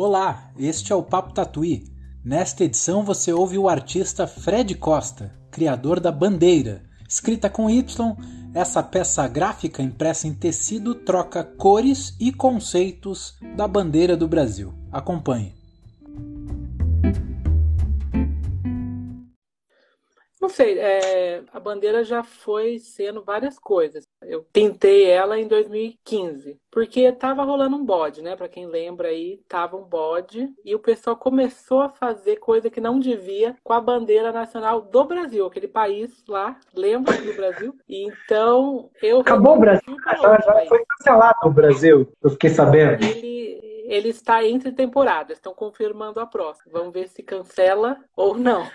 Olá, este é o Papo Tatuí. Nesta edição você ouve o artista Fred Costa, criador da Bandeira. Escrita com Y, essa peça gráfica impressa em tecido troca cores e conceitos da bandeira do Brasil. Acompanhe. Não sei, é, a bandeira já foi sendo várias coisas. Eu pintei ela em 2015, porque tava rolando um bode, né? Para quem lembra aí, tava um bode e o pessoal começou a fazer coisa que não devia com a bandeira nacional do Brasil, aquele país lá, lembra do Brasil? Então eu acabou o Brasil, foi cancelado o Brasil. Eu fiquei sabendo. Ele ele está entre temporadas, estão confirmando a próxima. Vamos ver se cancela ou não.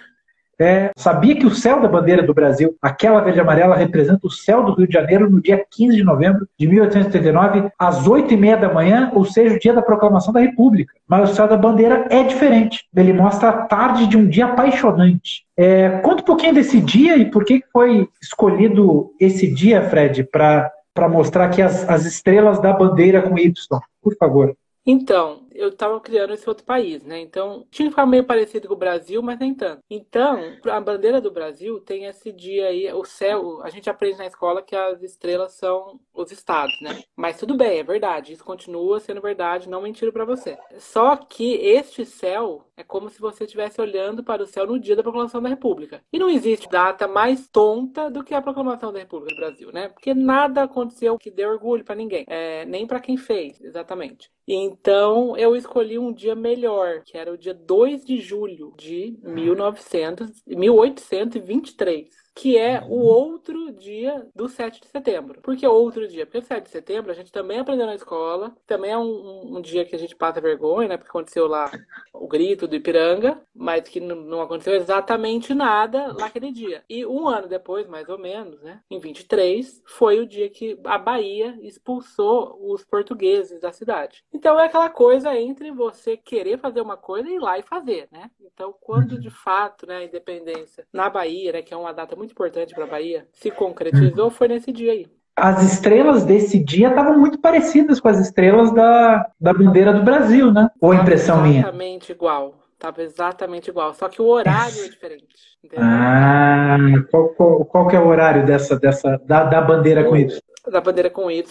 É, sabia que o céu da bandeira do Brasil, aquela verde amarela, representa o céu do Rio de Janeiro no dia 15 de novembro de 1889, às 8 e meia da manhã, ou seja, o dia da proclamação da República. Mas o céu da bandeira é diferente. Ele mostra a tarde de um dia apaixonante. É, conta um pouquinho desse dia e por que foi escolhido esse dia, Fred, para mostrar aqui as, as estrelas da bandeira com Y. Por favor. Então, eu estava criando esse outro país, né? Então, tinha que ficar meio parecido com o Brasil, mas nem tanto. Então, a bandeira do Brasil tem esse dia aí, o céu, a gente aprende na escola que as estrelas são os estados, né? Mas tudo bem, é verdade, isso continua sendo verdade, não mentira para você. Só que este céu é como se você estivesse olhando para o céu no dia da proclamação da República. E não existe data mais tonta do que a proclamação da República do Brasil, né? Porque nada aconteceu que dê orgulho para ninguém, é, nem para quem fez, exatamente. Então, eu escolhi um dia melhor, que era o dia 2 de julho de 1900, 1823 que é o outro dia do 7 de setembro. Por que outro dia? Porque o 7 de setembro a gente também aprendeu na escola, também é um, um, dia que a gente passa vergonha, né? Porque aconteceu lá o grito do Ipiranga, mas que não aconteceu exatamente nada lá aquele dia. E um ano depois, mais ou menos, né? Em 23, foi o dia que a Bahia expulsou os portugueses da cidade. Então é aquela coisa entre você querer fazer uma coisa e ir lá e fazer, né? Então, quando de fato, né, a independência na Bahia, né, que é uma data muito muito importante para a Bahia, se concretizou foi nesse dia aí. As estrelas desse dia estavam muito parecidas com as estrelas da, da bandeira do Brasil, né? Ou impressão exatamente minha? Exatamente igual. Tava exatamente igual, só que o horário é diferente. Entendeu? Ah, qual, qual, qual que é o horário dessa, dessa da, da bandeira com Y? Da bandeira com Y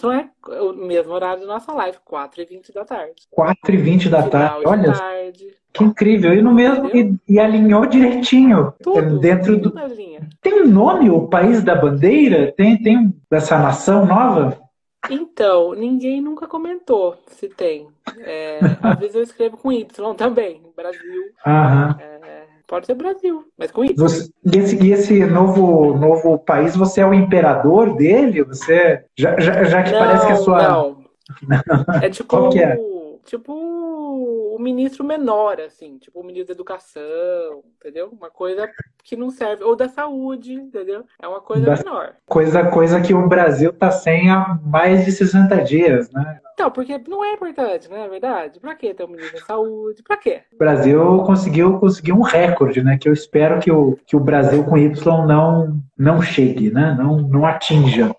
é o mesmo horário da nossa live, 4h20 da tarde. 4h20 da tarde, olha. Tarde. Que incrível. E no mesmo e, e, alinhou direitinho tudo, dentro do. Tem um nome o país da bandeira? Tem tem essa nação nova? Então, ninguém nunca comentou se tem. É, às vezes eu escrevo com Y também, Brasil. Aham. É, pode ser Brasil, mas com Y. Você, e esse, esse novo, novo país, você é o imperador dele? Você já, já, já que não, parece que a sua. Não. É tipo. É? Tipo o ministro menor, assim, tipo o ministro da educação, entendeu? Uma coisa que não serve, ou da saúde, entendeu? É uma coisa da menor. Coisa, coisa que o Brasil tá sem há mais de 60 dias, né? Então, porque não é importante, não é verdade? Pra que ter um ministro da saúde? Pra quê? O Brasil conseguiu, conseguiu um recorde, né? Que eu espero que o, que o Brasil com Y não, não chegue, né? Não, não atinja.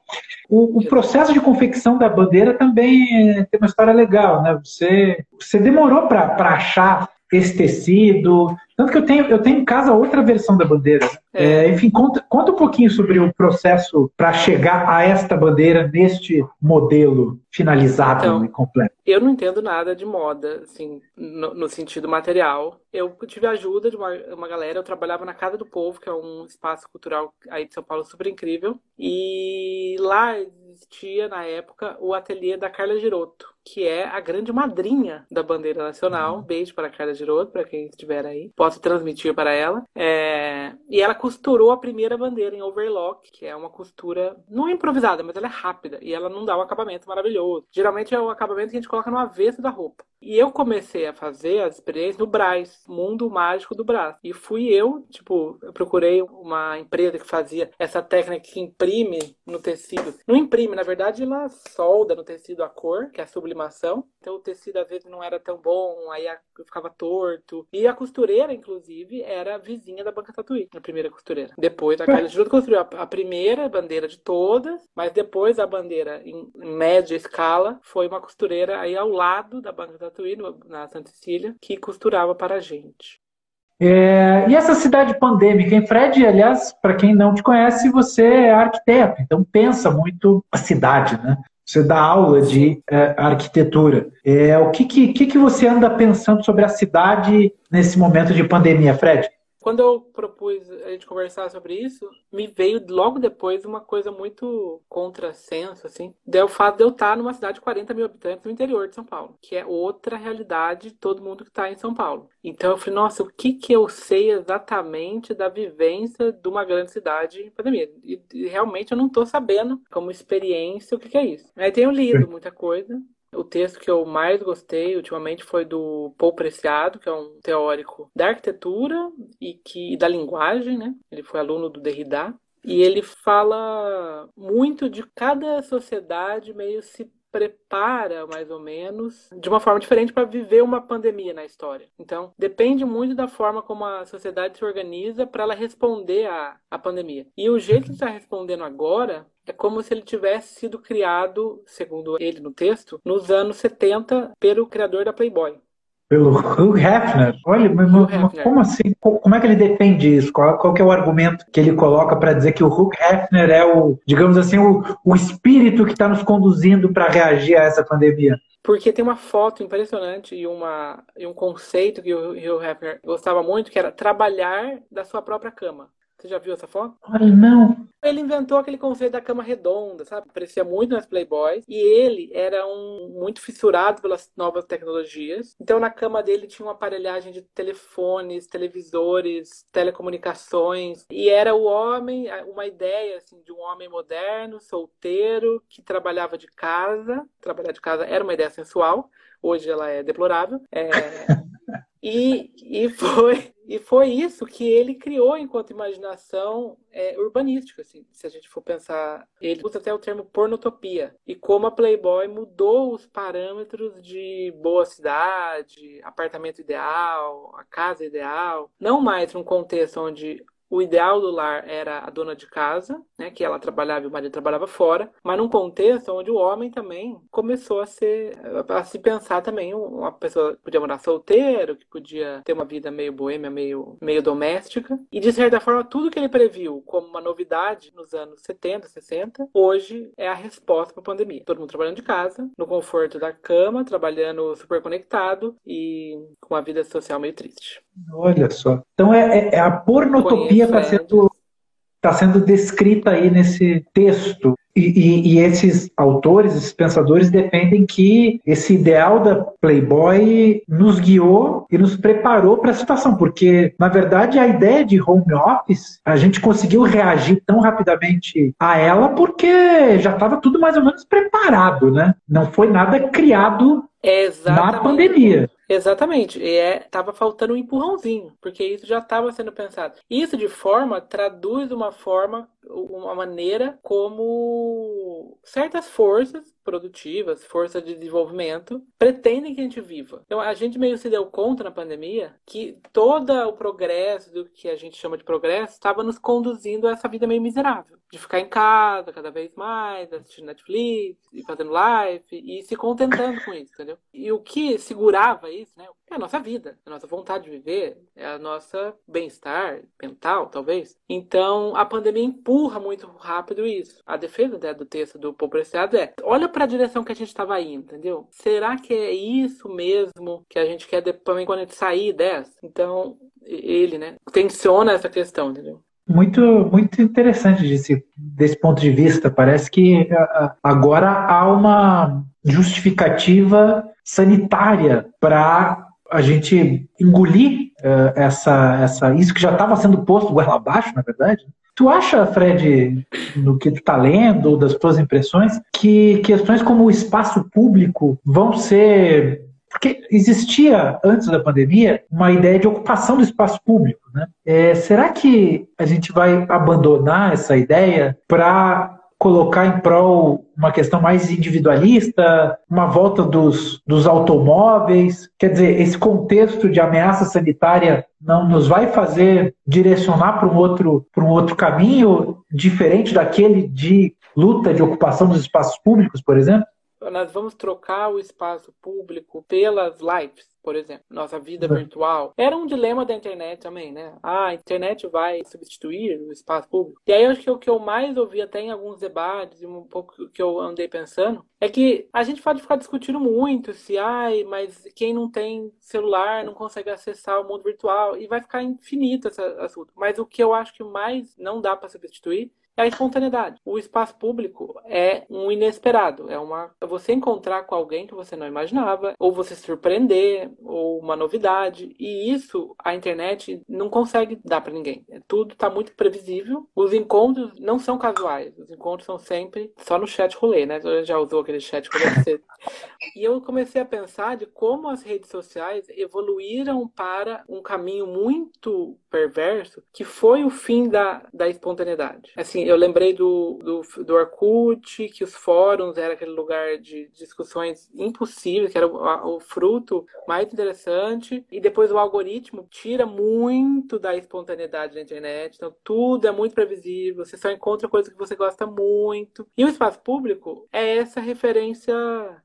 O, o, processo de confecção da bandeira também é, tem uma história legal, né? Você, você demorou para achar esse tecido, tanto que eu tenho, eu tenho em casa outra versão da bandeira. É. É, enfim, conta, conta um pouquinho sobre o processo para chegar a esta bandeira neste modelo finalizado então, e completo. Eu não entendo nada de moda, assim, no, no, sentido material. Eu tive ajuda de uma, uma galera, eu trabalhava na Casa do Povo, que é um espaço cultural aí de São Paulo super incrível. E lá existia, na época, o ateliê da Carla Giroto, que é a grande madrinha da bandeira nacional. Um beijo para a Carla Giroto, para quem estiver aí posso transmitir para ela. É... E ela costurou a primeira bandeira em overlock, que é uma costura não é improvisada, mas ela é rápida e ela não dá um acabamento maravilhoso. Geralmente é o acabamento que a gente coloca no avesso da roupa. E eu comecei a fazer as experiências no Braz, Mundo Mágico do Brás. E fui eu, tipo, eu procurei uma empresa que fazia essa técnica que imprime no tecido. Não imprime, na verdade, ela solda no tecido a cor, que é a sublimação sublimação. Então o tecido às vezes não era tão bom, aí ficava torto. E a costureira, inclusive, era vizinha da Banca Tatuí, a primeira costureira. Depois a Carla Junto construiu a, primeira bandeira de todas, mas depois a bandeira em, média escala foi uma costureira aí ao lado da Banca Tatuí, na Santa Cecília, que costurava para a gente. É, e essa cidade pandêmica, em Fred, aliás, para quem não te conhece, você é arquiteto, então pensa muito a cidade, né? Você dá aula de é, arquitetura. É, o que, que, que você anda pensando sobre a cidade nesse momento de pandemia, Fred? Quando eu propus a gente conversar sobre isso, me veio logo depois uma coisa muito contrassenso, assim. É o fato de eu estar numa cidade de 40 mil habitantes no interior de São Paulo, que é outra realidade de todo mundo que está em São Paulo. Então eu falei, nossa, o que, que eu sei exatamente da vivência de uma grande cidade em pandemia? E, e realmente eu não estou sabendo, como experiência, o que, que é isso. Aí tenho lido muita coisa, o texto que eu mais gostei ultimamente foi do Paul Preciado, que é um teórico da arquitetura e que da linguagem, né? Ele foi aluno do Derrida. E ele fala muito de cada sociedade meio se prepara, mais ou menos, de uma forma diferente para viver uma pandemia na história. Então, depende muito da forma como a sociedade se organiza para ela responder à, à pandemia. E o jeito que está respondendo agora é como se ele tivesse sido criado, segundo ele no texto, nos anos 70 pelo criador da Playboy. Pelo Hugh Hefner? Olha, mas, Hefner. como assim? Como é que ele defende isso? Qual, qual é o argumento que ele coloca para dizer que o Hugh Hefner é o, digamos assim, o, o espírito que está nos conduzindo para reagir a essa pandemia? Porque tem uma foto impressionante e, uma, e um conceito que o Hugh Hefner gostava muito, que era trabalhar da sua própria cama. Você já viu essa foto? Olha, não. Ele inventou aquele conceito da cama redonda, sabe? Aparecia muito nas Playboys. E ele era um muito fissurado pelas novas tecnologias. Então, na cama dele tinha uma aparelhagem de telefones, televisores, telecomunicações. E era o homem, uma ideia assim, de um homem moderno, solteiro, que trabalhava de casa. Trabalhar de casa era uma ideia sensual. Hoje ela é deplorável. É... E, e, foi, e foi isso que ele criou enquanto imaginação é, urbanística. Assim, se a gente for pensar, ele usa até o termo pornotopia. E como a Playboy mudou os parâmetros de boa cidade, apartamento ideal, a casa ideal. Não mais num contexto onde o ideal do lar era a dona de casa, né, que ela trabalhava e o marido trabalhava fora, mas num contexto onde o homem também começou a ser a se pensar também uma pessoa que podia morar solteiro, que podia ter uma vida meio boêmia, meio meio doméstica, e de certa forma tudo que ele previu como uma novidade nos anos 70, 60, hoje é a resposta para a pandemia. Todo mundo trabalhando de casa, no conforto da cama, trabalhando super conectado e com uma vida social meio triste. Olha só. Então é, é, é a pornotopia está sendo, tá sendo descrita aí nesse texto. E, e, e, esses autores, esses pensadores defendem que esse ideal da Playboy nos guiou e nos preparou para a situação, porque, na verdade, a ideia de home office, a gente conseguiu reagir tão rapidamente a ela porque já estava tudo mais ou menos preparado, né? Não foi nada criado Exatamente. na pandemia. Exatamente. E é, tava faltando um empurrãozinho, porque isso já estava sendo pensado. Isso de forma traduz uma forma, uma maneira como certas forças produtivas, forças de desenvolvimento, pretendem que a gente viva. Então a gente meio se deu conta na pandemia que todo o progresso do que a gente chama de progresso estava nos conduzindo a essa vida meio miserável, de ficar em casa cada vez mais, assistindo Netflix, e fazendo live e se contentando com isso, entendeu? E o que segurava isso, né? É a nossa vida, a nossa vontade de viver, é a nossa bem-estar mental, talvez. Então, a pandemia empurra muito rápido isso. A defesa né, do texto do Paul Preciado é: olha para a direção que a gente estava indo, entendeu? Será que é isso mesmo que a gente quer depois quando a gente sair dessa? Então, ele, né, tensiona essa questão, entendeu? Muito, muito interessante desse, desse ponto de vista. Parece que agora há uma justificativa sanitária para a gente engolir uh, essa, essa, isso que já estava sendo posto goela abaixo, na verdade. Tu acha, Fred, no que tu está lendo, ou das tuas impressões, que questões como o espaço público vão ser. Porque existia, antes da pandemia, uma ideia de ocupação do espaço público. Né? É, será que a gente vai abandonar essa ideia para colocar em prol uma questão mais individualista, uma volta dos, dos automóveis. Quer dizer, esse contexto de ameaça sanitária não nos vai fazer direcionar para um outro, para um outro caminho diferente daquele de luta de ocupação dos espaços públicos, por exemplo? Nós vamos trocar o espaço público pelas lives por exemplo, nossa vida uhum. virtual. Era um dilema da internet também, né? Ah, a internet vai substituir o espaço público. E aí, acho que o que eu mais ouvi até em alguns debates, e um pouco que eu andei pensando, é que a gente pode ficar discutindo muito se, ai, mas quem não tem celular não consegue acessar o mundo virtual, e vai ficar infinito esse assunto. Mas o que eu acho que mais não dá para substituir é a espontaneidade. O espaço público é um inesperado, é uma é você encontrar com alguém que você não imaginava, ou você surpreender, ou uma novidade. E isso a internet não consegue dar para ninguém. É, tudo está muito previsível. Os encontros não são casuais. Os encontros são sempre só no chat rolê, né? Você já usou aquele chat rolê. e eu comecei a pensar de como as redes sociais evoluíram para um caminho muito perverso, que foi o fim da, da espontaneidade. Assim, eu lembrei do, do, do Orkut, que os fóruns era aquele lugar de discussões impossíveis, que era o, o fruto mais interessante. E depois o algoritmo tira muito da espontaneidade da internet. Então tudo é muito previsível, você só encontra coisa que você gosta muito. E o espaço público é essa referência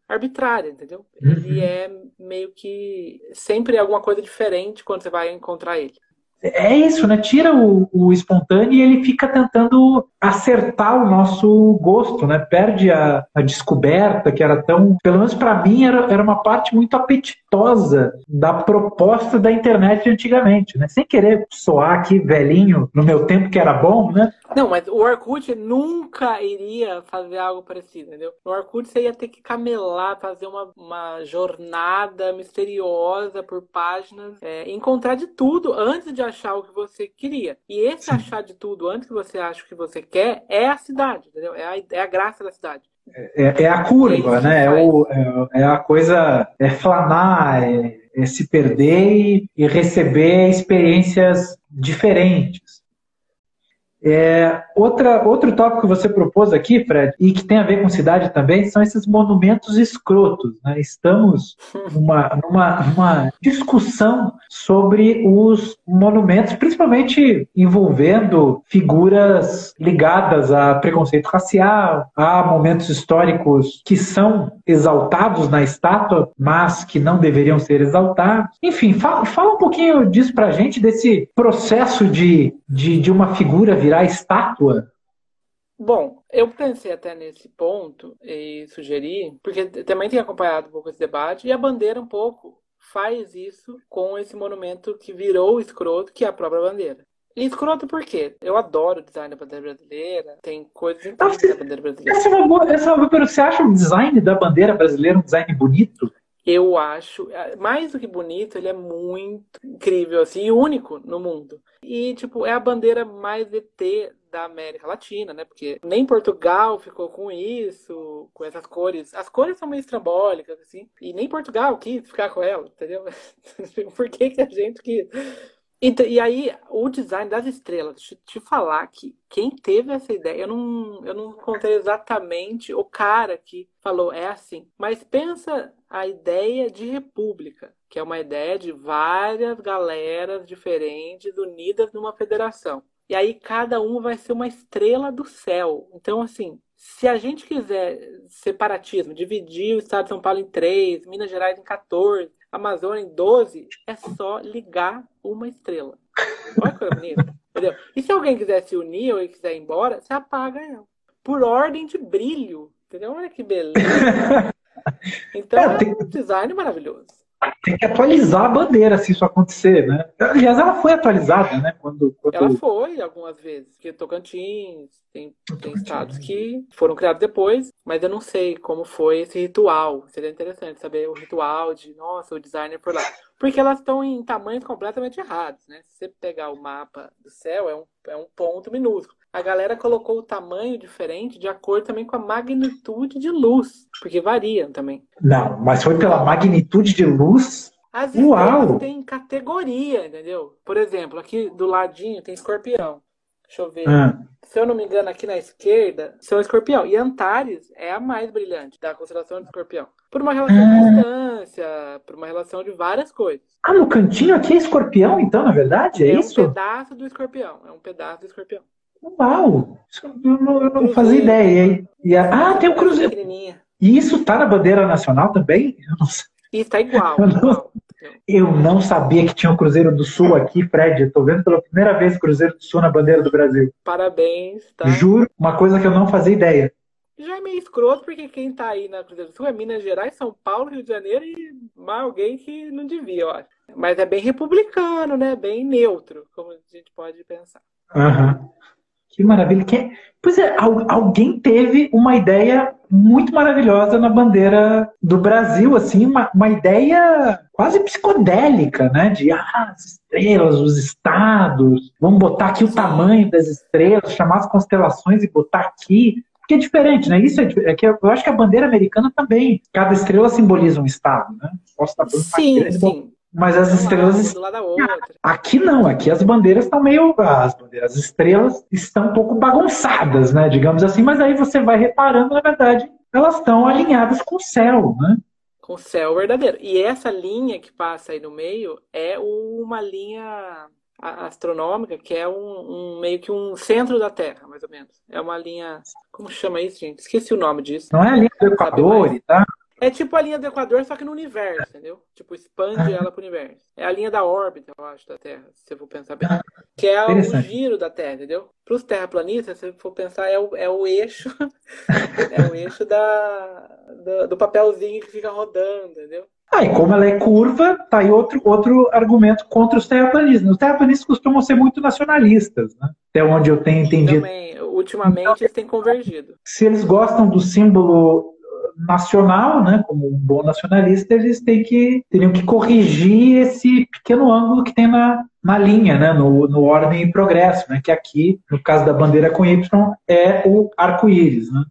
arbitrária, entendeu? Uhum. Ele é meio que sempre alguma coisa diferente quando você vai encontrar ele é isso, né? Tira o, o, espontâneo e ele fica tentando acertar o nosso gosto, né? Perde a, a descoberta que era tão, pelo menos para mim era, era uma parte muito apetitosa da proposta da internet antigamente, né? Sem querer soar aqui velhinho no meu tempo que era bom, né? Não, mas o Orkut nunca iria fazer algo parecido, entendeu? No Orkut você ia ter que camelar, fazer uma, uma jornada misteriosa por páginas, é, encontrar de tudo antes de achar o que você queria. E esse achar de tudo antes que você acha o que você quer é a cidade, entendeu? É a, é a graça da cidade. É, é a curva, é né? É, o, é, é, a coisa, é flanar, é, é se perder e, e receber experiências diferentes. É, outra, outro tópico que você propôs aqui, Fred, e que tem a ver com cidade também, são esses monumentos escrotos. Né? Estamos numa, numa, numa discussão sobre os monumentos, principalmente envolvendo figuras ligadas a preconceito racial, a momentos históricos que são exaltados na estátua, mas que não deveriam ser exaltados. Enfim, fala, fala um pouquinho disso pra gente, desse processo de, de, de uma figura virar estátua? Bom, eu pensei até nesse ponto e sugeri, porque também tenho acompanhado um pouco esse debate, e a bandeira um pouco faz isso com esse monumento que virou escroto, que é a própria bandeira. E escroto por quê? Eu adoro o design da bandeira brasileira, tem coisas incríveis da bandeira brasileira. Essa é uma boa, essa é uma boa, você acha o design da bandeira brasileira um design bonito? Eu acho, é, mais do que bonito, ele é muito incrível, assim, e único no mundo. E, tipo, é a bandeira mais ET da América Latina, né? Porque nem Portugal ficou com isso, com essas cores. As cores são meio estrambólicas, assim. E nem Portugal quis ficar com ela, entendeu? Por que, que a gente que. Então, e aí, o design das estrelas, deixa eu te falar que quem teve essa ideia, eu não, eu não contei exatamente o cara que falou, é assim. Mas pensa a ideia de república, que é uma ideia de várias galeras diferentes unidas numa federação. E aí cada um vai ser uma estrela do céu. Então, assim, se a gente quiser separatismo, dividir o estado de São Paulo em três, Minas Gerais em 14, Amazônia em 12, é só ligar uma estrela. Olha que coisa bonita. Entendeu? E se alguém quiser se unir ou quiser ir embora, você apaga ela. Por ordem de brilho. Entendeu? Olha que beleza. Então é, é um design maravilhoso tem que atualizar a bandeira se isso acontecer, né? Aliás, ela foi atualizada, né? Quando, quando... Ela foi algumas vezes, porque Tocantins tem, tem estados que foram criados depois, mas eu não sei como foi esse ritual. Seria interessante saber o ritual de, nossa, o designer por lá. Porque elas estão em tamanhos completamente errados, né? Se você pegar o mapa do céu, é um, é um ponto minúsculo a galera colocou o tamanho diferente de acordo também com a magnitude de luz, porque variam também. Não, mas foi pela magnitude de luz. As estrelas têm categoria, entendeu? Por exemplo, aqui do ladinho tem escorpião. Deixa eu ver. Ah. Se eu não me engano, aqui na esquerda são escorpião. E Antares é a mais brilhante da constelação de escorpião. Por uma relação ah. de distância, por uma relação de várias coisas. Ah, no cantinho aqui é escorpião, então, na verdade? É, é isso? É um pedaço do escorpião. É um pedaço do escorpião. Uau! Eu não, eu não fazia ideia. E a... Ah, tem um cruzeiro. E isso tá na bandeira nacional também? Isso tá igual. Eu não, eu não sabia que tinha o um Cruzeiro do Sul aqui, Fred. Estou vendo pela primeira vez o Cruzeiro do Sul na bandeira do Brasil. Parabéns, tá? Juro, uma coisa que eu não fazia ideia. Já é meio escroto, porque quem tá aí na Cruzeiro do Sul é Minas Gerais, São Paulo, Rio de Janeiro e mais alguém que não devia, eu acho. Mas é bem republicano, né? Bem neutro, como a gente pode pensar. Aham. Uhum. Que maravilha. Que... Pois é, alguém teve uma ideia muito maravilhosa na bandeira do Brasil, assim, uma, uma ideia quase psicodélica, né? De ah, as estrelas, os estados, vamos botar aqui o tamanho das estrelas, chamar as constelações e botar aqui. Que é diferente, né? Isso é, é, que eu acho que a bandeira americana também, cada estrela simboliza um estado, né? Posso estar sim, sim. Mas as estrelas. Aqui não, aqui as bandeiras estão meio. As, bandeiras, as estrelas estão um pouco bagunçadas, né? Digamos assim, mas aí você vai reparando, na verdade, elas estão alinhadas com o céu, né? Com o céu verdadeiro. E essa linha que passa aí no meio é uma linha astronômica que é um, um, meio que um centro da Terra, mais ou menos. É uma linha. Como chama isso, gente? Esqueci o nome disso. Não é a linha do Equador e tá? É tipo a linha do Equador, só que no universo, entendeu? Tipo, expande ela pro universo. É a linha da órbita, eu acho, da Terra, se eu for pensar bem. Que é o giro da Terra, entendeu? Para os terraplanistas, se eu for pensar, é o, é o eixo. é o eixo da, do, do papelzinho que fica rodando, entendeu? Ah, e como ela é curva, tá aí outro, outro argumento contra os terraplanistas. Os terraplanistas costumam ser muito nacionalistas, né? Até onde eu tenho entendido. Também, ultimamente então, eles têm convergido. Se eles gostam do símbolo nacional, né, como um bom nacionalista, eles têm que, teriam que corrigir esse pequeno ângulo que tem na, na linha, né, no, no ordem e progresso, né, que aqui, no caso da bandeira com Y, é o arco-íris. Né.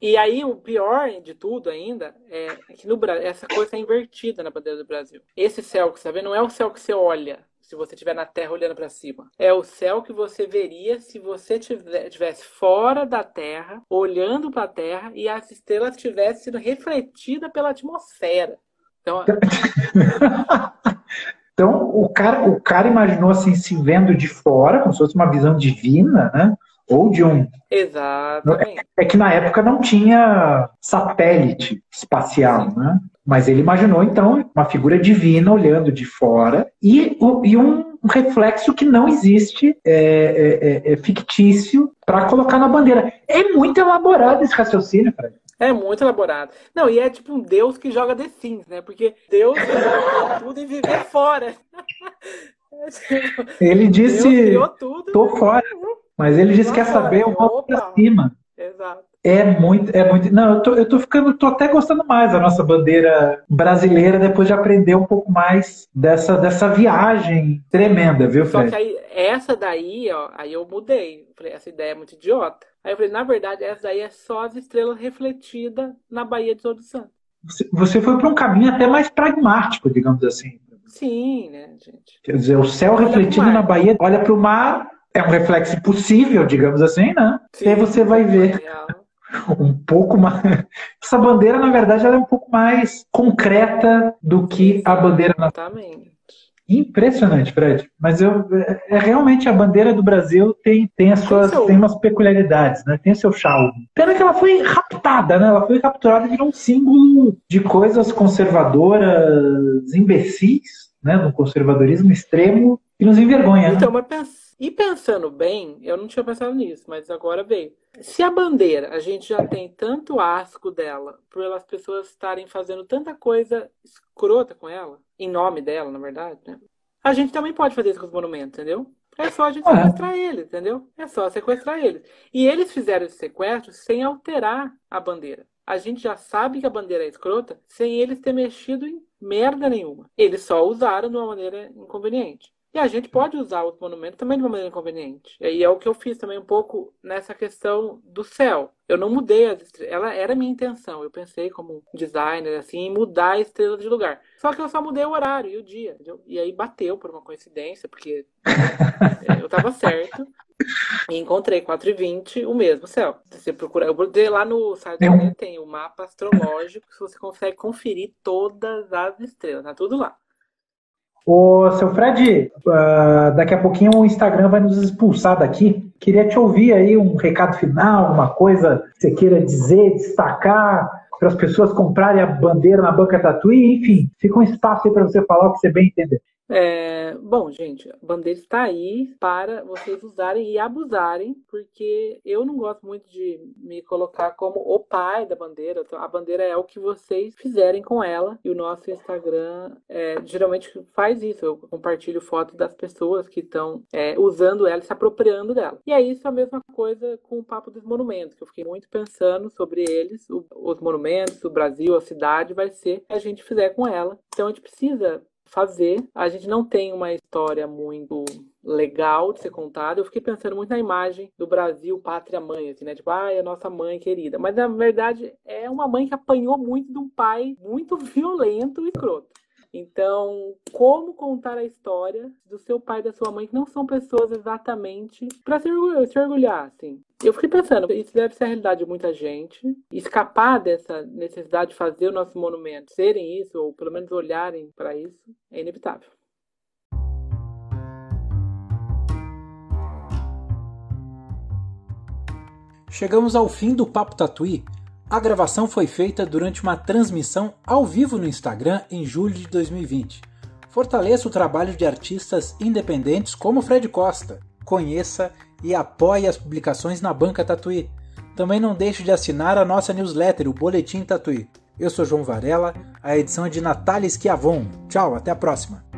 E aí, o pior de tudo ainda é que no Brasil, essa coisa é invertida na bandeira do Brasil. Esse céu que você vê não é o céu que você olha, se você estiver na Terra olhando para cima. É o céu que você veria se você estivesse fora da Terra, olhando para a Terra e as estrelas tivessem sido refletidas pela atmosfera. Então, então o, cara, o cara imaginou assim, se vendo de fora, como se fosse uma visão divina, né? Ou de um. Exatamente. É, é que na época não tinha satélite espacial, né? Mas ele imaginou, então, uma figura divina olhando de fora e, e um reflexo que não existe, é, é, é, é fictício, para colocar na bandeira. É muito elaborado esse raciocínio, cara. É muito elaborado. Não, e é tipo um Deus que joga The Sims, né? Porque Deus criou tudo e viver fora. Ele disse: tô fora. Mas ele disse: quer saber, eu vou pra cima. Exato. É muito, é muito. Não, eu tô, eu tô ficando, tô até gostando mais da nossa bandeira brasileira depois de aprender um pouco mais dessa, dessa viagem tremenda, viu, Fred? Só que aí, essa daí, ó, aí eu mudei. Falei, essa ideia é muito idiota. Aí eu falei, na verdade, essa daí é só as estrelas refletidas na Baía de Todos dos Santos. Você foi para um caminho até mais pragmático, digamos assim. Sim, né, gente? Quer dizer, o céu refletido na Baía olha para o mar, é um reflexo possível, digamos assim, né? Sim, e aí você vai ver. Real um pouco mais. Essa bandeira, na verdade, ela é um pouco mais concreta do que a bandeira Exatamente. Impressionante, Fred. Mas eu, é, realmente a bandeira do Brasil tem, tem as suas tem, tem umas peculiaridades, né? Tem o seu charme. Pena que ela foi raptada, né? Ela foi capturada e virou um símbolo de coisas conservadoras, imbecis, né? Do conservadorismo extremo que nos envergonha. Né? Então, né? mas e pensando bem, eu não tinha pensado nisso, mas agora veio. Se a bandeira, a gente já tem tanto asco dela, por as pessoas estarem fazendo tanta coisa escrota com ela, em nome dela, na verdade, né? A gente também pode fazer isso com os monumentos, entendeu? É só a gente é. sequestrar eles, entendeu? É só sequestrar eles. E eles fizeram esse sequestro sem alterar a bandeira. A gente já sabe que a bandeira é escrota sem eles ter mexido em merda nenhuma. Eles só usaram de uma maneira inconveniente. E a gente pode usar os monumentos também de uma maneira inconveniente. E é o que eu fiz também um pouco nessa questão do céu. Eu não mudei as estrelas. Ela era a minha intenção. Eu pensei como designer, assim, em mudar a estrela de lugar. Só que eu só mudei o horário e o dia. Entendeu? E aí bateu por uma coincidência, porque eu tava certo. E encontrei 4,20 o mesmo céu. Você procura, eu botei lá no site é tem o mapa astrológico, que você consegue conferir todas as estrelas, tá tudo lá. Ô, seu Fred, uh, daqui a pouquinho o Instagram vai nos expulsar daqui. Queria te ouvir aí um recado final, alguma coisa que você queira dizer, destacar para as pessoas comprarem a bandeira na banca Tatuí, enfim, fica um espaço aí para você falar o que você bem entender. É, bom, gente, a bandeira está aí para vocês usarem e abusarem, porque eu não gosto muito de me colocar como o pai da bandeira. Então, a bandeira é o que vocês fizerem com ela, e o nosso Instagram é, geralmente faz isso. Eu compartilho fotos das pessoas que estão é, usando ela se apropriando dela. E é isso a mesma coisa com o papo dos monumentos, que eu fiquei muito pensando sobre eles, o, os monumentos, o Brasil, a cidade, vai ser o que a gente fizer com ela. Então a gente precisa fazer. A gente não tem uma história muito legal de ser contada. Eu fiquei pensando muito na imagem do Brasil pátria mãe, assim, né? Tipo, ah, é a nossa mãe querida. Mas na verdade é uma mãe que apanhou muito de um pai muito violento e escroto. Então, como contar a história do seu pai e da sua mãe, que não são pessoas exatamente para se, se orgulhar, assim. Eu fiquei pensando, isso deve ser a realidade de muita gente. Escapar dessa necessidade de fazer o nosso monumento serem isso, ou pelo menos olharem para isso, é inevitável. Chegamos ao fim do Papo Tatuí. A gravação foi feita durante uma transmissão ao vivo no Instagram em julho de 2020. Fortaleça o trabalho de artistas independentes como Fred Costa. Conheça e apoie as publicações na Banca Tatuí. Também não deixe de assinar a nossa newsletter, o Boletim Tatuí. Eu sou João Varela, a edição é de Natália Schiavon. Tchau, até a próxima!